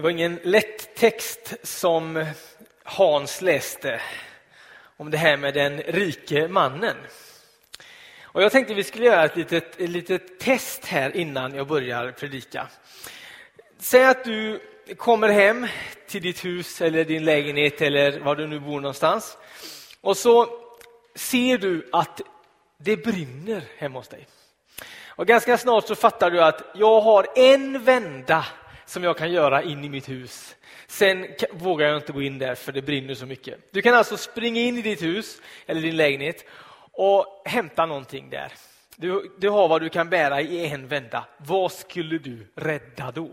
Det var ingen lätt text som Hans läste om det här med den rike mannen. Och jag tänkte vi skulle göra ett litet, ett litet test här innan jag börjar predika. Säg att du kommer hem till ditt hus eller din lägenhet eller var du nu bor någonstans. Och så ser du att det brinner hemma hos dig. Och ganska snart så fattar du att jag har en vända som jag kan göra in i mitt hus. Sen vågar jag inte gå in där för det brinner så mycket. Du kan alltså springa in i ditt hus eller din lägenhet och hämta någonting där. Du, du har vad du kan bära i en vända. Vad skulle du rädda då?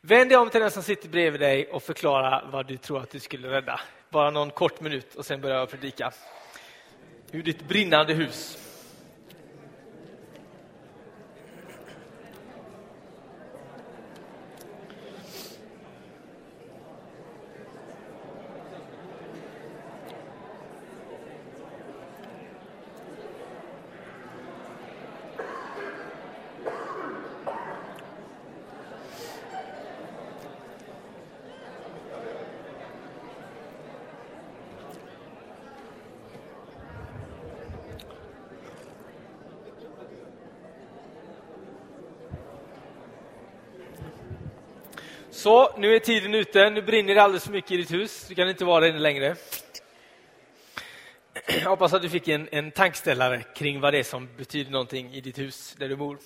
Vänd dig om till den som sitter bredvid dig och förklara vad du tror att du skulle rädda. Bara någon kort minut och sen börjar jag predika. Ur ditt brinnande hus. Så, nu är tiden ute. Nu brinner det alldeles för mycket i ditt hus. Du kan inte vara där inne längre. Jag hoppas att du fick en, en tankställare kring vad det är som betyder någonting i ditt hus där du bor.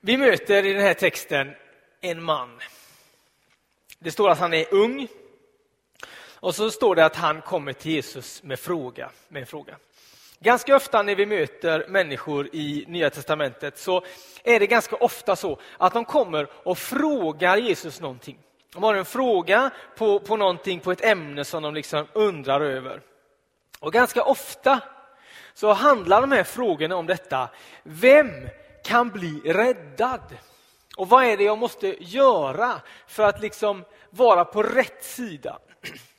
Vi möter i den här texten en man. Det står att han är ung. Och så står det att han kommer till Jesus med, fråga, med en fråga. Ganska ofta när vi möter människor i Nya testamentet så är det ganska ofta så att de kommer och frågar Jesus någonting. De har en fråga på, på någonting, på ett ämne som de liksom undrar över. Och ganska ofta så handlar de här frågorna om detta. Vem kan bli räddad? Och vad är det jag måste göra för att liksom vara på rätt sida?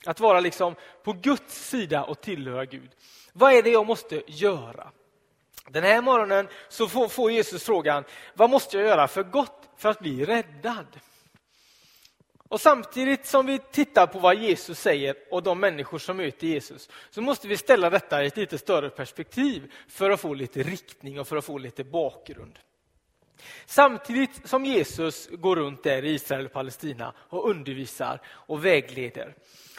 Att vara liksom på Guds sida och tillhöra Gud. Vad är det jag måste göra? Den här morgonen så får, Jesus frågan, vad måste jag göra för gott för att bli räddad? Och Samtidigt som vi tittar på vad Jesus säger och de människor som möter Jesus så måste vi ställa detta i ett lite större perspektiv för att få lite riktning och för att få lite bakgrund. Samtidigt som Jesus går runt där i Israel och Palestina och undervisar och vägleder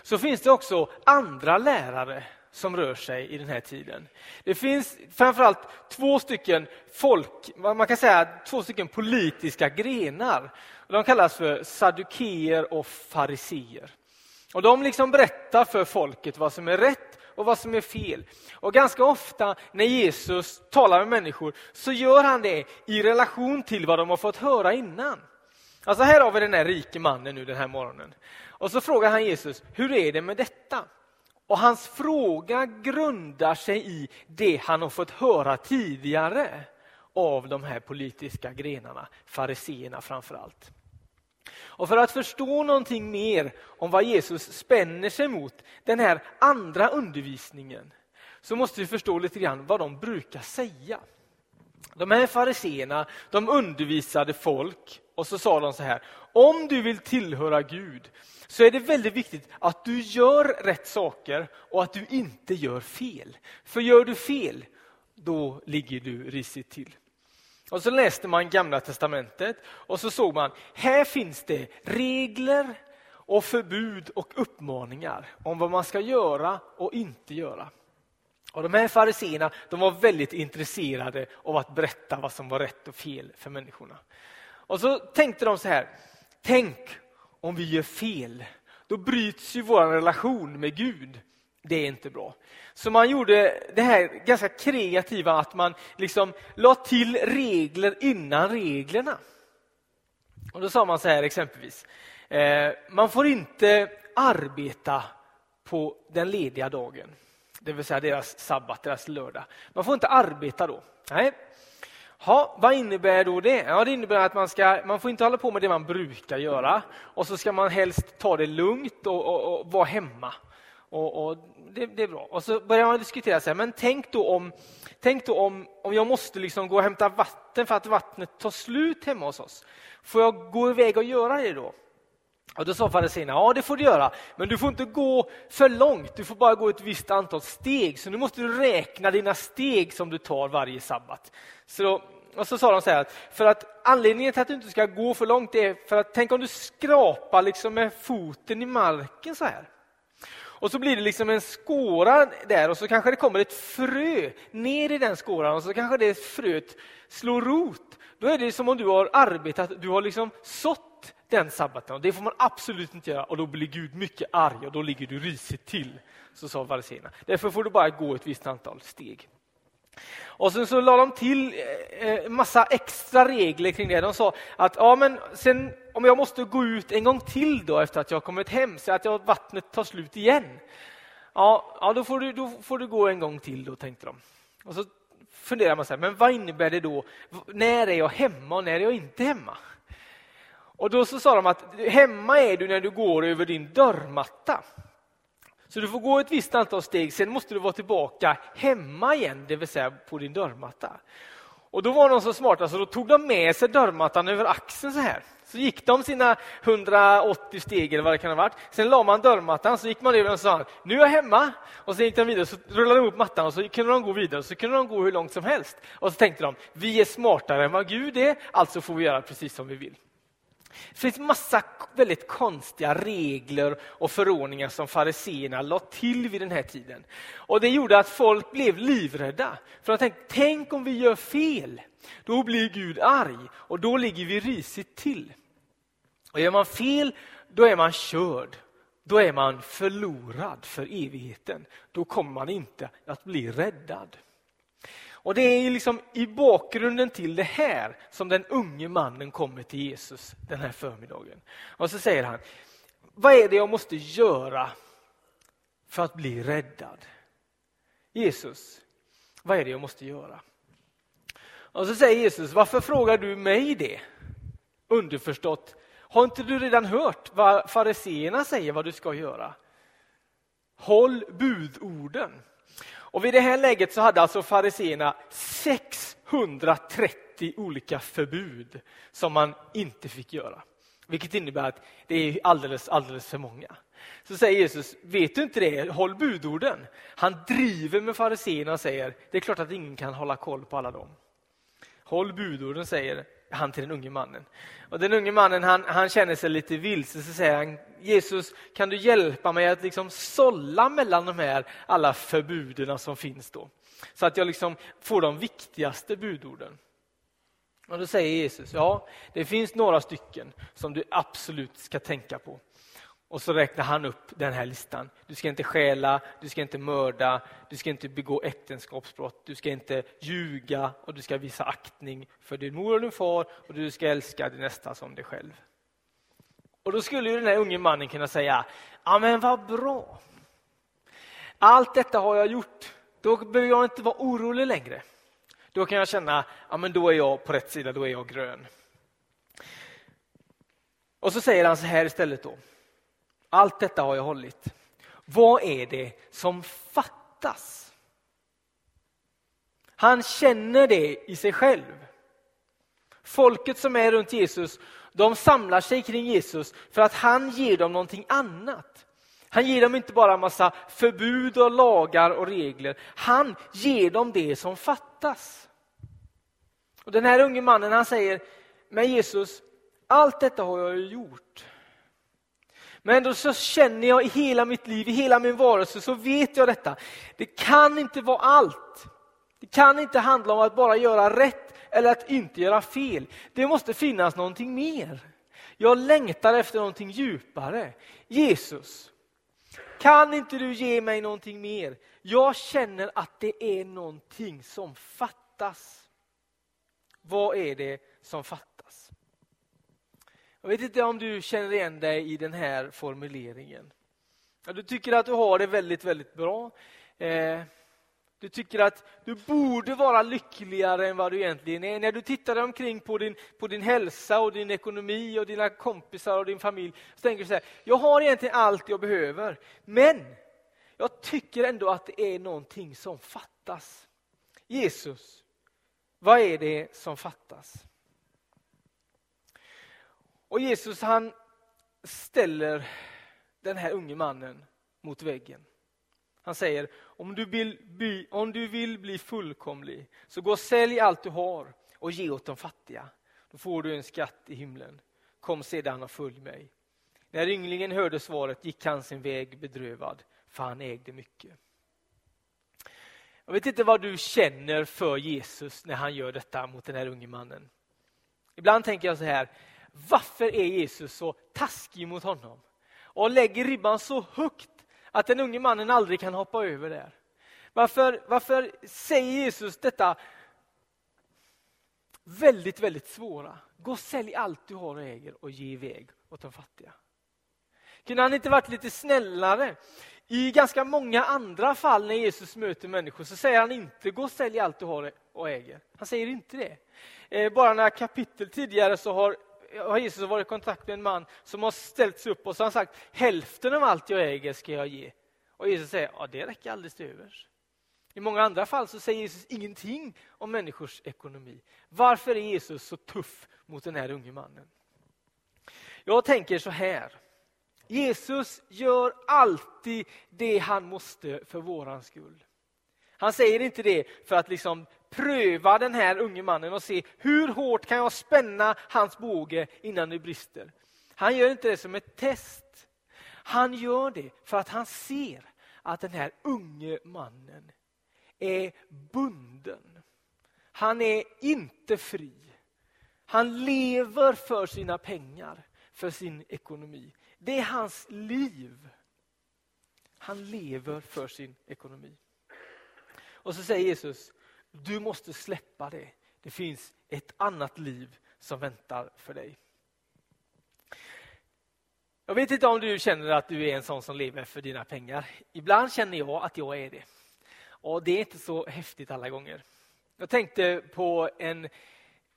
så finns det också andra lärare som rör sig i den här tiden. Det finns framförallt två stycken folk, man kan säga två stycken politiska grenar. De kallas för saddukeer och fariseer. Och de liksom berättar för folket vad som är rätt och vad som är fel. Och ganska ofta när Jesus talar med människor så gör han det i relation till vad de har fått höra innan. Alltså här har vi den här rike mannen nu den här morgonen. Och så frågar han Jesus, hur är det med detta? Och hans fråga grundar sig i det han har fått höra tidigare av de här politiska grenarna, fariseerna framför allt. Och för att förstå någonting mer om vad Jesus spänner sig mot, den här andra undervisningen, så måste vi förstå lite grann vad de brukar säga. De här fariseerna, de undervisade folk och så sa de så här, om du vill tillhöra Gud så är det väldigt viktigt att du gör rätt saker och att du inte gör fel. För gör du fel, då ligger du risigt till. Och så läste man Gamla testamentet och så såg man, här finns det regler och förbud och uppmaningar om vad man ska göra och inte göra. Och De här fariseerna de var väldigt intresserade av att berätta vad som var rätt och fel för människorna. Och så tänkte de så här, tänk om vi gör fel, då bryts ju vår relation med Gud. Det är inte bra. Så man gjorde det här ganska kreativa att man liksom la till regler innan reglerna. Och Då sa man så här exempelvis, eh, man får inte arbeta på den lediga dagen. Det vill säga deras sabbat, deras lördag. Man får inte arbeta då. Nej, Ha, vad innebär då det? Ja, det innebär att man, ska, man får inte hålla på med det man brukar göra och så ska man helst ta det lugnt och, och, och vara hemma. Och, och det, det, är bra. Och så börjar man diskutera, så här, men tänk då om, tänk då om, om jag måste liksom gå och hämta vatten för att vattnet tar slut hemma hos oss. Får jag gå iväg och göra det då? Och då sa fariséerna, ja det får du göra, men du får inte gå för långt, du får bara gå ett visst antal steg, så nu måste du räkna dina steg som du tar varje sabbat. Så då, och så sa de så här, för att anledningen till att du inte ska gå för långt är för att tänk om du skrapar liksom med foten i marken så här. Och så blir det liksom en skåra där och så kanske det kommer ett frö ner i den skåran och så kanske det fröet slår rot. Då är det som om du har arbetat, du har liksom sått den sabbaten och det får man absolut inte göra och då blir Gud mycket arg och då ligger du risigt till. Så sa fariséerna. Därför får du bara gå ett visst antal steg. Och sen så la de till en eh, massa extra regler kring det. De sa att ja, men sen, om jag måste gå ut en gång till då efter att jag kommit hem, så att jag, vattnet tar slut igen. Ja, ja då, får du, då får du gå en gång till då, tänkte de. Och så funderar man så här, men vad innebär det då? När är jag hemma och när är jag inte hemma? Och då så sa de att hemma är du när du går över din dörrmatta. Så du får gå ett visst antal steg, sen måste du vara tillbaka hemma igen, det vill säga på din dörrmatta. Och då var de så smarta så då tog de med sig dörrmattan över axeln så här. Så gick de sina 180 steg eller vad det kan ha varit. Sen la man dörrmattan, så gick man över och sa nu är jag hemma. Och sen gick de vidare, så rullade de upp mattan och så kunde de gå vidare. Så kunde de gå hur långt som helst. Och så tänkte de, vi är smartare än vad Gud är, alltså får vi göra precis som vi vill. Det finns massa väldigt konstiga regler och förordningar som fariseerna la till vid den här tiden. Och Det gjorde att folk blev livrädda. För de tänkte, tänk om vi gör fel? Då blir Gud arg och då ligger vi risigt till. Och Gör man fel, då är man körd. Då är man förlorad för evigheten. Då kommer man inte att bli räddad. Och Det är liksom i bakgrunden till det här som den unge mannen kommer till Jesus den här förmiddagen. Och så säger han, vad är det jag måste göra för att bli räddad? Jesus, vad är det jag måste göra? Och så säger Jesus, varför frågar du mig det? Underförstått, har inte du redan hört vad fariseerna säger vad du ska göra? Håll budorden. Och vid det här läget så hade alltså fariseerna 630 olika förbud som man inte fick göra. Vilket innebär att det är alldeles, alldeles för många. Så säger Jesus, vet du inte det? Håll budorden. Han driver med fariseerna och säger, det är klart att ingen kan hålla koll på alla dem. Håll budorden, säger han till den unge mannen. Och Den unge mannen han, han känner sig lite vilse, så säger han Jesus, kan du hjälpa mig att liksom sålla mellan de här alla förbuden som finns då? Så att jag liksom får de viktigaste budorden. Och Då säger Jesus, ja, det finns några stycken som du absolut ska tänka på. Och så räknar han upp den här listan. Du ska inte stjäla, du ska inte mörda, du ska inte begå äktenskapsbrott, du ska inte ljuga och du ska visa aktning för din mor och din far och du ska älska din nästa som dig själv. Och då skulle ju den här unge mannen kunna säga, ja men vad bra. Allt detta har jag gjort, då behöver jag inte vara orolig längre. Då kan jag känna, ja men då är jag på rätt sida, då är jag grön. Och så säger han så här istället då. Allt detta har jag hållit. Vad är det som fattas? Han känner det i sig själv. Folket som är runt Jesus, de samlar sig kring Jesus för att han ger dem någonting annat. Han ger dem inte bara en massa förbud och lagar och regler. Han ger dem det som fattas. Och Den här unge mannen han säger, men Jesus, allt detta har jag gjort. Men ändå så känner jag i hela mitt liv, i hela min varelse, så vet jag detta. Det kan inte vara allt. Det kan inte handla om att bara göra rätt eller att inte göra fel. Det måste finnas någonting mer. Jag längtar efter någonting djupare. Jesus, kan inte du ge mig någonting mer? Jag känner att det är någonting som fattas. Vad är det som fattas? Jag vet inte om du känner igen dig i den här formuleringen. Du tycker att du har det väldigt, väldigt bra. Eh, du tycker att du borde vara lyckligare än vad du egentligen är. När du tittar omkring på din, på din hälsa och din ekonomi och dina kompisar och din familj så tänker du så här, jag har egentligen allt jag behöver. Men jag tycker ändå att det är någonting som fattas. Jesus, vad är det som fattas? Och Jesus han ställer den här unge mannen mot väggen. Han säger, om du, vill bli, om du vill bli fullkomlig, så gå och sälj allt du har och ge åt de fattiga. Då får du en skatt i himlen. Kom sedan och följ mig. När ynglingen hörde svaret gick han sin väg bedrövad, för han ägde mycket. Jag vet inte vad du känner för Jesus när han gör detta mot den här unge mannen. Ibland tänker jag så här, varför är Jesus så taskig mot honom? Och lägger ribban så högt att den unge mannen aldrig kan hoppa över där. Varför, varför säger Jesus detta väldigt, väldigt svåra? Gå och sälj allt du har och äger och ge iväg åt de fattiga. Kunde han inte varit lite snällare? I ganska många andra fall när Jesus möter människor så säger han inte gå och sälj allt du har och äger. Han säger inte det. Eh, bara några kapitel tidigare så har har Jesus varit i kontakt med en man som har ställt sig upp och så har han sagt hälften av allt jag äger ska jag ge. Och Jesus säger ja, det räcker alldeles till övers. I många andra fall så säger Jesus ingenting om människors ekonomi. Varför är Jesus så tuff mot den här unge mannen? Jag tänker så här. Jesus gör alltid det han måste för våran skull. Han säger inte det för att liksom pröva den här unge mannen och se hur hårt kan jag spänna hans båge innan det brister. Han gör inte det som ett test. Han gör det för att han ser att den här unge mannen är bunden. Han är inte fri. Han lever för sina pengar, för sin ekonomi. Det är hans liv. Han lever för sin ekonomi. Och så säger Jesus, du måste släppa det. Det finns ett annat liv som väntar för dig. Jag vet inte om du känner att du är en sån som lever för dina pengar. Ibland känner jag att jag är det. Och det är inte så häftigt alla gånger. Jag tänkte på en,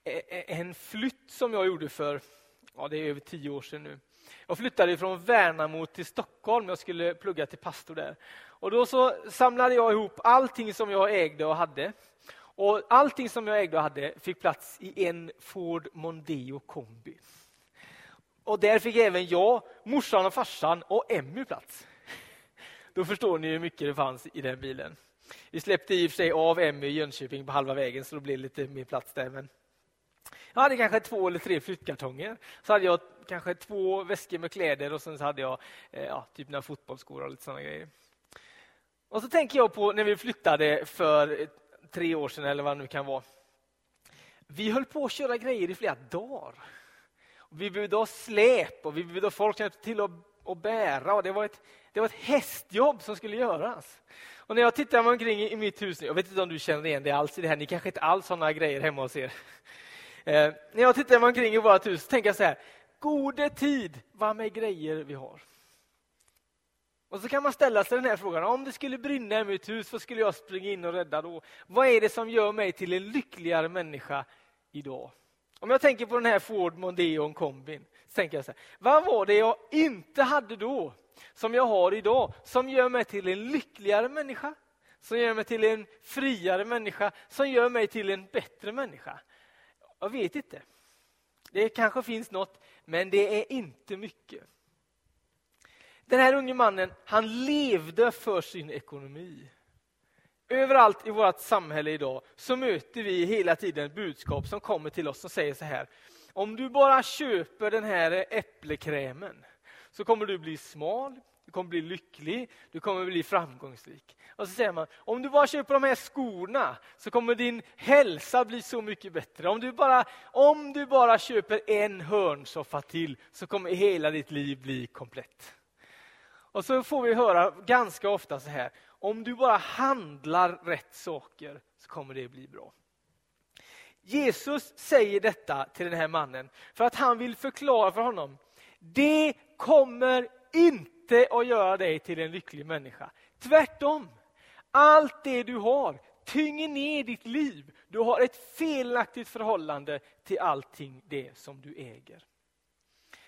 en flytt som jag gjorde för, ja det är över tio år sedan nu. Jag flyttade från Värnamo till Stockholm, jag skulle plugga till pastor där. Och då så samlade jag ihop allting som jag ägde och hade. Och allting som jag ägde och hade fick plats i en Ford Mondeo kombi. Och där fick även jag, morsan och farsan och Emmy plats. Då förstår ni hur mycket det fanns i den bilen. Vi släppte i och för sig av Emmy i Jönköping på halva vägen så då blev det lite mer plats där. Men jag hade kanske två eller tre flyttkartonger. Så hade jag kanske två väskor med kläder och sen så hade jag eh, ja, typ några fotbollsskor och lite sådana grejer. Och så tänker jag på när vi flyttade för tre år sedan eller vad det nu kan vara. Vi höll på att köra grejer i flera dagar. Vi behövde ha släp och vi behövde ha folk som till att, och bära. Och det, var ett, det var ett hästjobb som skulle göras. Och när jag tittar mig omkring i mitt hus, jag vet inte om du känner igen det alls i det här, ni kanske inte alls har några grejer hemma hos er. Eh, när jag tittar mig omkring i vårt hus tänker jag så här, gode tid vad med grejer vi har. Och så kan man ställa sig den här frågan, om det skulle brinna i mitt hus, vad skulle jag springa in och rädda då? Vad är det som gör mig till en lyckligare människa idag? Om jag tänker på den här Ford Mondeo kombin, så tänker jag så här, vad var det jag inte hade då, som jag har idag, som gör mig till en lyckligare människa? Som gör mig till en friare människa, som gör mig till en bättre människa? Jag vet inte. Det kanske finns något, men det är inte mycket. Den här unge mannen, han levde för sin ekonomi. Överallt i vårt samhälle idag så möter vi hela tiden ett budskap som kommer till oss som säger så här. Om du bara köper den här äpplekrämen så kommer du bli smal, du kommer bli lycklig, du kommer bli framgångsrik. Och så säger man, om du bara köper de här skorna så kommer din hälsa bli så mycket bättre. Om du bara, om du bara köper en hörnsoffa till så kommer hela ditt liv bli komplett. Och så får vi höra ganska ofta så här, om du bara handlar rätt saker så kommer det bli bra. Jesus säger detta till den här mannen för att han vill förklara för honom, det kommer inte inte att göra dig till en lycklig människa. Tvärtom, allt det du har tynger ner ditt liv. Du har ett felaktigt förhållande till allting det som du äger.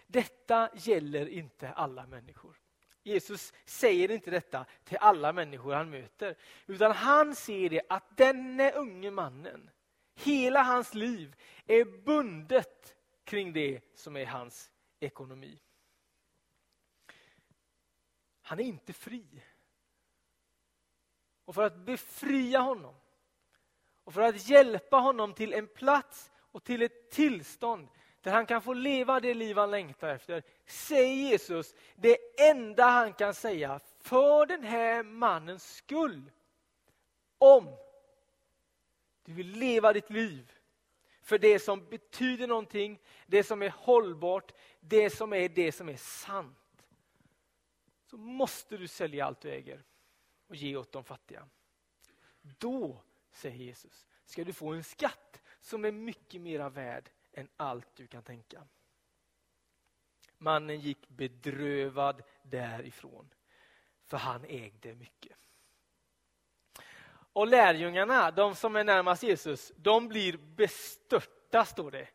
Detta gäller inte alla människor. Jesus säger inte detta till alla människor han möter, utan han ser det att denne unge mannen, hela hans liv är bundet kring det som är hans ekonomi. Han är inte fri. Och för att befria honom och för att hjälpa honom till en plats och till ett tillstånd där han kan få leva det liv han längtar efter, säger Jesus det enda han kan säga för den här mannens skull. Om du vill leva ditt liv för det som betyder någonting, det som är hållbart, det som är det som är sant. Så måste du sälja allt du äger och ge åt de fattiga. Då, säger Jesus, ska du få en skatt som är mycket mera värd än allt du kan tänka. Mannen gick bedrövad därifrån, för han ägde mycket. Och lärjungarna, de som är närmast Jesus, de blir bestörta, står det.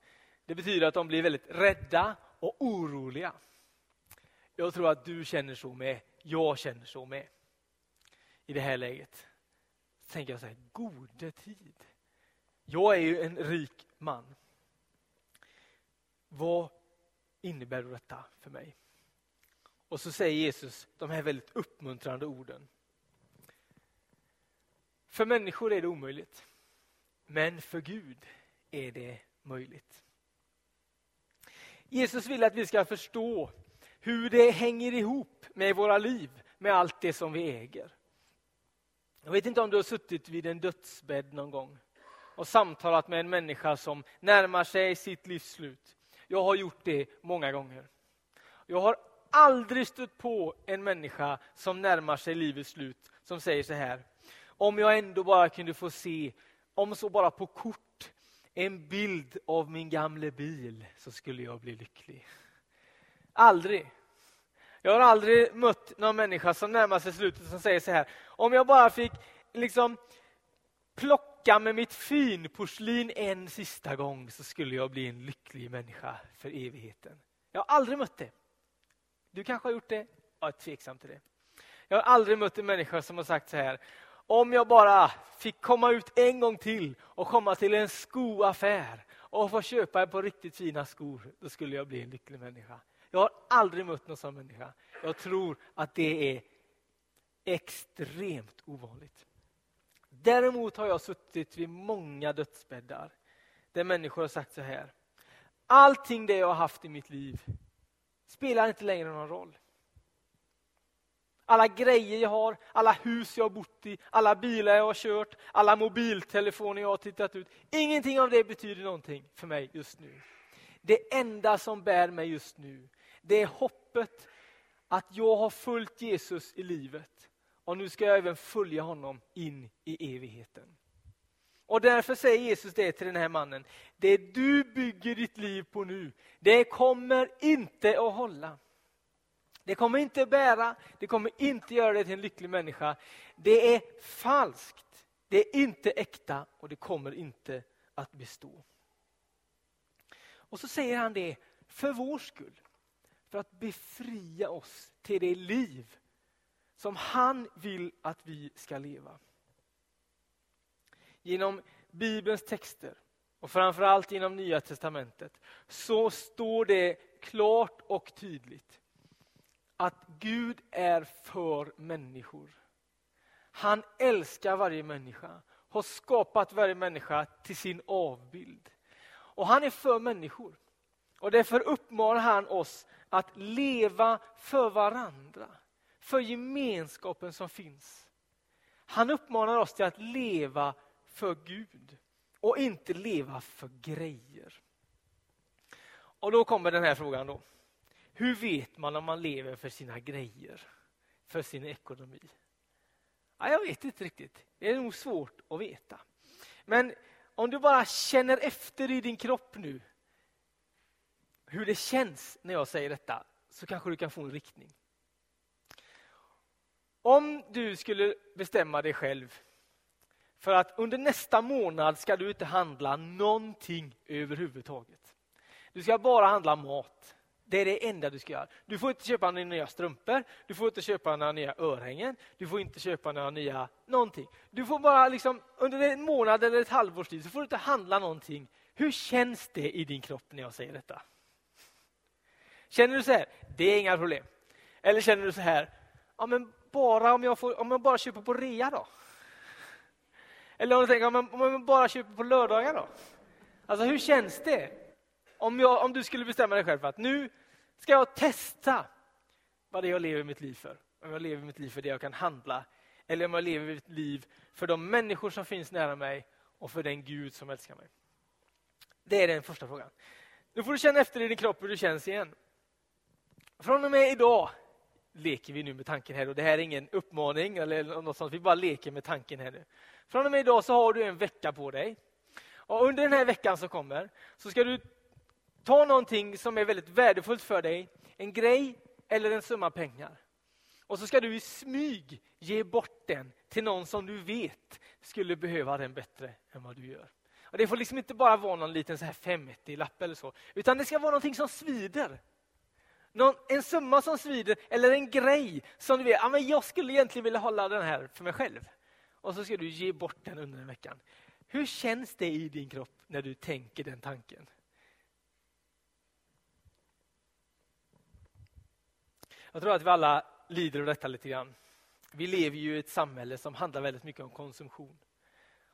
Det betyder att de blir väldigt rädda och oroliga. Jag tror att du känner så med, jag känner så med. I det här läget. Så tänker jag så här, gode tid. Jag är ju en rik man. Vad innebär detta för mig? Och så säger Jesus de här väldigt uppmuntrande orden. För människor är det omöjligt, men för Gud är det möjligt. Jesus vill att vi ska förstå hur det hänger ihop med våra liv, med allt det som vi äger. Jag vet inte om du har suttit vid en dödsbädd någon gång och samtalat med en människa som närmar sig sitt livs slut. Jag har gjort det många gånger. Jag har aldrig stött på en människa som närmar sig livets slut som säger så här. Om jag ändå bara kunde få se, om så bara på kort, en bild av min gamla bil så skulle jag bli lycklig. Aldrig. Jag har aldrig mött någon människa som närmar sig slutet som säger så här. Om jag bara fick liksom plocka med mitt finporslin en sista gång så skulle jag bli en lycklig människa för evigheten. Jag har aldrig mött det. Du kanske har gjort det? Jag är tveksam till det. Jag har aldrig mött en människa som har sagt så här. Om jag bara fick komma ut en gång till och komma till en skoaffär och få köpa ett par riktigt fina skor, då skulle jag bli en lycklig människa. Jag har aldrig mött någon sån människa. Jag tror att det är extremt ovanligt. Däremot har jag suttit vid många dödsbäddar där människor har sagt så här. Allting det jag har haft i mitt liv spelar inte längre någon roll. Alla grejer jag har, alla hus jag har bott i, alla bilar jag har kört, alla mobiltelefoner jag har tittat ut. Ingenting av det betyder någonting för mig just nu. Det enda som bär mig just nu, det är hoppet att jag har följt Jesus i livet och nu ska jag även följa honom in i evigheten. Och därför säger Jesus det till den här mannen. Det du bygger ditt liv på nu, det kommer inte att hålla. Det kommer inte att bära, det kommer inte göra dig till en lycklig människa. Det är falskt, det är inte äkta och det kommer inte att bestå. Och så säger han det för vår skull. För att befria oss till det liv som han vill att vi ska leva. Genom Bibelns texter och framförallt genom Nya Testamentet så står det klart och tydligt att Gud är för människor. Han älskar varje människa, har skapat varje människa till sin avbild. Och han är för människor. Och därför uppmanar han oss att leva för varandra, för gemenskapen som finns. Han uppmanar oss till att leva för Gud och inte leva för grejer. Och då kommer den här frågan då. Hur vet man om man lever för sina grejer, för sin ekonomi? Ja, jag vet inte riktigt. Det är nog svårt att veta. Men om du bara känner efter i din kropp nu hur det känns när jag säger detta så kanske du kan få en riktning. Om du skulle bestämma dig själv för att under nästa månad ska du inte handla någonting överhuvudtaget. Du ska bara handla mat. Det är det enda du ska göra. Du får inte köpa några nya strumpor, du får inte köpa några nya örhängen, du får inte köpa några nya någonting. Du får bara liksom, under en månad eller ett halvårs tid så får du inte handla någonting. Hur känns det i din kropp när jag säger detta? Känner du så här, det är inga problem. Eller känner du så här, ja men bara om jag, får, om jag bara köper på rea då? Eller om du tänker, om jag, om jag bara köper på lördagar då? Alltså hur känns det? Om, jag, om du skulle bestämma dig själv för att nu ska jag testa vad det är jag lever mitt liv för. Om jag lever mitt liv för det jag kan handla eller om jag lever mitt liv för de människor som finns nära mig och för den Gud som älskar mig. Det är den första frågan. Nu får du känna efter i din kropp hur det känns igen. Från och med idag leker vi nu med tanken här och det här är ingen uppmaning eller något sånt, vi bara leker med tanken här nu. Från och med idag så har du en vecka på dig. Och under den här veckan som kommer så ska du ta någonting som är väldigt värdefullt för dig, en grej eller en summa pengar. Och så ska du i smyg ge bort den till någon som du vet skulle behöva den bättre än vad du gör. Och Det får liksom inte bara vara någon liten så här lapp eller så, utan det ska vara någonting som svider. Någon, en summa som svider eller en grej som du vet, ja, men jag skulle egentligen vilja hålla den här för mig själv. Och så ska du ge bort den under en veckan. Hur känns det i din kropp när du tänker den tanken? Jag tror att vi alla lider av detta lite grann. Vi lever ju i ett samhälle som handlar väldigt mycket om konsumtion.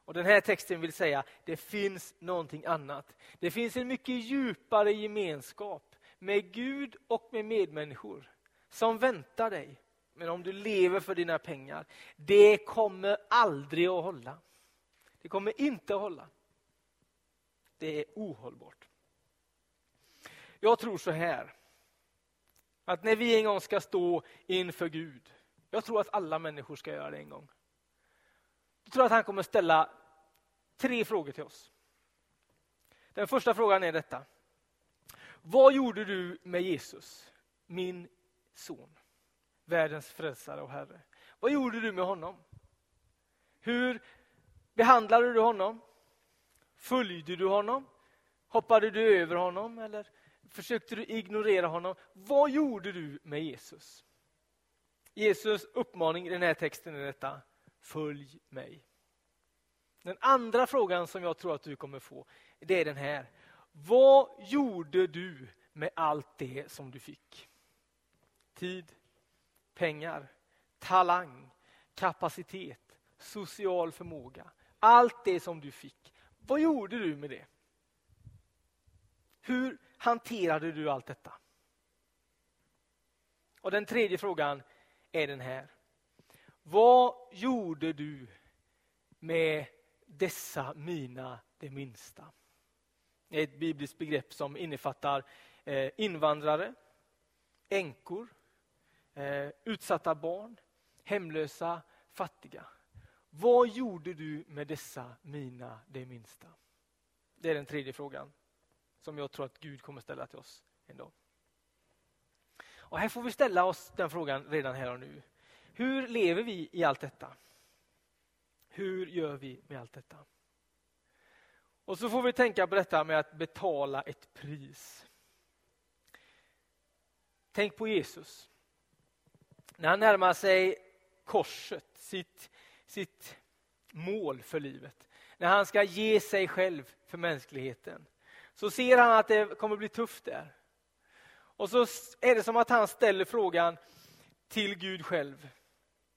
Och Den här texten vill säga det finns någonting annat. Det finns en mycket djupare gemenskap med Gud och med medmänniskor som väntar dig. Men om du lever för dina pengar, det kommer aldrig att hålla. Det kommer inte att hålla. Det är ohållbart. Jag tror så här, att när vi en gång ska stå inför Gud, jag tror att alla människor ska göra det en gång. Jag tror att han kommer ställa tre frågor till oss. Den första frågan är detta. Vad gjorde du med Jesus, min son, världens frälsare och Herre? Vad gjorde du med honom? Hur behandlade du honom? Följde du honom? Hoppade du över honom eller försökte du ignorera honom? Vad gjorde du med Jesus? Jesus uppmaning i den här texten är detta. Följ mig. Den andra frågan som jag tror att du kommer få, det är den här. Vad gjorde du med allt det som du fick? Tid, pengar, talang, kapacitet, social förmåga. Allt det som du fick. Vad gjorde du med det? Hur hanterade du allt detta? Och Den tredje frågan är den här. Vad gjorde du med dessa mina det minsta? Det är ett bibliskt begrepp som innefattar eh, invandrare, änkor, eh, utsatta barn, hemlösa, fattiga. Vad gjorde du med dessa mina det minsta? Det är den tredje frågan som jag tror att Gud kommer ställa till oss en dag. Och här får vi ställa oss den frågan redan här och nu. Hur lever vi i allt detta? Hur gör vi med allt detta? Och så får vi tänka på detta med att betala ett pris. Tänk på Jesus. När han närmar sig korset, sitt, sitt mål för livet. När han ska ge sig själv för mänskligheten. Så ser han att det kommer bli tufft där. Och så är det som att han ställer frågan till Gud själv.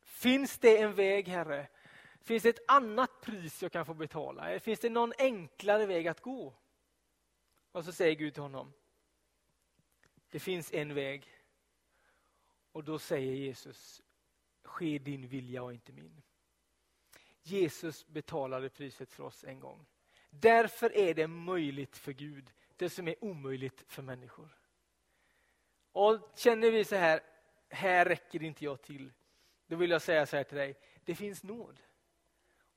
Finns det en väg, Herre, Finns det ett annat pris jag kan få betala? Finns det någon enklare väg att gå? Och så säger Gud till honom. Det finns en väg. Och då säger Jesus, ske din vilja och inte min. Jesus betalade priset för oss en gång. Därför är det möjligt för Gud, det som är omöjligt för människor. Och Känner vi så här, här räcker inte jag till. Då vill jag säga så här till dig, det finns nåd.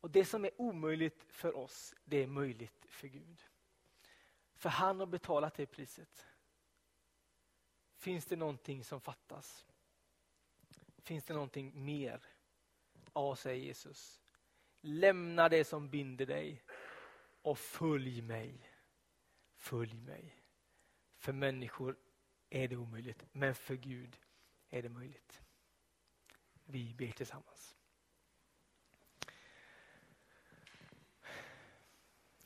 Och det som är omöjligt för oss, det är möjligt för Gud. För han har betalat det priset. Finns det någonting som fattas? Finns det någonting mer? Ja, säger Jesus. Lämna det som binder dig och följ mig. Följ mig. För människor är det omöjligt, men för Gud är det möjligt. Vi ber tillsammans.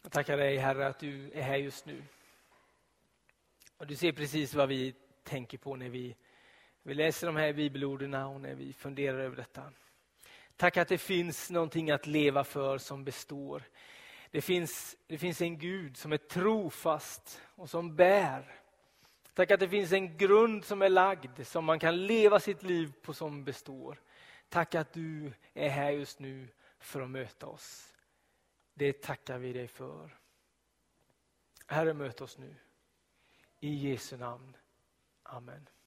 Jag tackar dig Herre att du är här just nu. Och du ser precis vad vi tänker på när vi, vi läser de här bibelorden och när vi funderar över detta. Tack att det finns någonting att leva för som består. Det finns, det finns en Gud som är trofast och som bär. Tack att det finns en grund som är lagd som man kan leva sitt liv på som består. Tack att du är här just nu för att möta oss. Det tackar vi dig för. Herre, möt oss nu. I Jesu namn. Amen.